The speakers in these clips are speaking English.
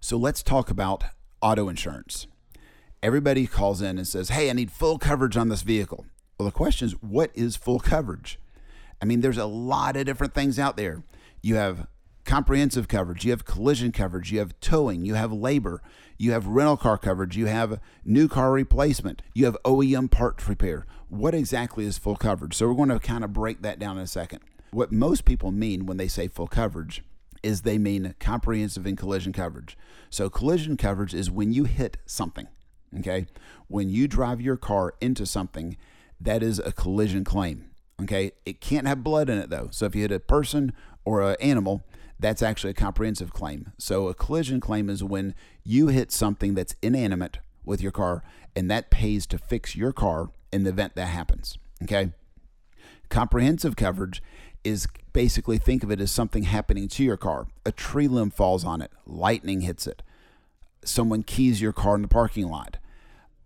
So let's talk about auto insurance. Everybody calls in and says, Hey, I need full coverage on this vehicle. Well, the question is, what is full coverage? I mean, there's a lot of different things out there. You have comprehensive coverage, you have collision coverage, you have towing, you have labor, you have rental car coverage, you have new car replacement, you have OEM parts repair. What exactly is full coverage? So we're going to kind of break that down in a second. What most people mean when they say full coverage is they mean comprehensive and collision coverage. So collision coverage is when you hit something, okay? When you drive your car into something, that is a collision claim. Okay, it can't have blood in it though. So if you hit a person or an animal, that's actually a comprehensive claim. So a collision claim is when you hit something that's inanimate with your car and that pays to fix your car in the event that happens. Okay. Comprehensive coverage is basically think of it as something happening to your car. A tree limb falls on it, lightning hits it, someone keys your car in the parking lot,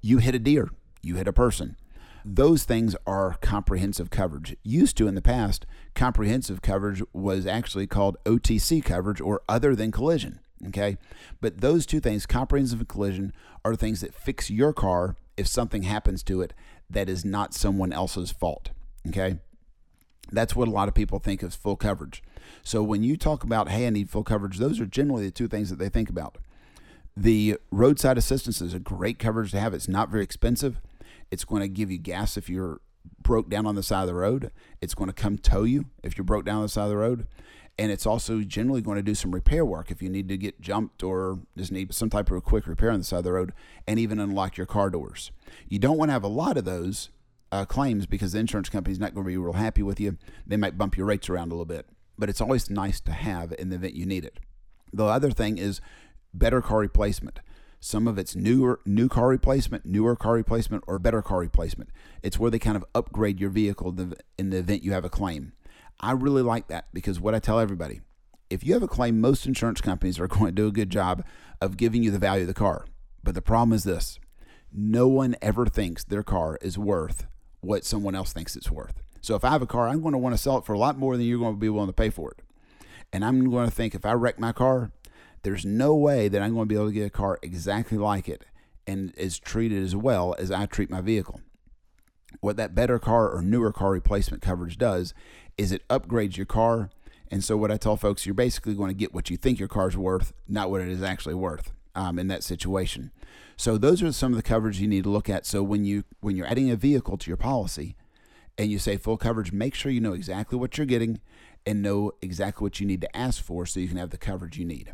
you hit a deer, you hit a person those things are comprehensive coverage. Used to in the past, comprehensive coverage was actually called OTC coverage or other than collision. Okay. But those two things, comprehensive and collision, are things that fix your car if something happens to it that is not someone else's fault. Okay. That's what a lot of people think is full coverage. So when you talk about, hey, I need full coverage, those are generally the two things that they think about. The roadside assistance is a great coverage to have. It's not very expensive. It's going to give you gas if you're broke down on the side of the road. It's going to come tow you if you're broke down on the side of the road. And it's also generally going to do some repair work if you need to get jumped or just need some type of a quick repair on the side of the road and even unlock your car doors. You don't want to have a lot of those uh, claims because the insurance company's not going to be real happy with you. They might bump your rates around a little bit, but it's always nice to have in the event you need it. The other thing is better car replacement. Some of it's newer new car replacement, newer car replacement, or better car replacement. It's where they kind of upgrade your vehicle in the event you have a claim. I really like that because what I tell everybody, if you have a claim, most insurance companies are going to do a good job of giving you the value of the car. But the problem is this no one ever thinks their car is worth what someone else thinks it's worth. So if I have a car, I'm going to want to sell it for a lot more than you're going to be willing to pay for it. And I'm going to think if I wreck my car, there's no way that I'm going to be able to get a car exactly like it and is treated as well as I treat my vehicle. What that better car or newer car replacement coverage does is it upgrades your car. And so, what I tell folks, you're basically going to get what you think your car's worth, not what it is actually worth um, in that situation. So, those are some of the coverage you need to look at. So, when you when you're adding a vehicle to your policy, and you say full coverage, make sure you know exactly what you're getting and know exactly what you need to ask for so you can have the coverage you need.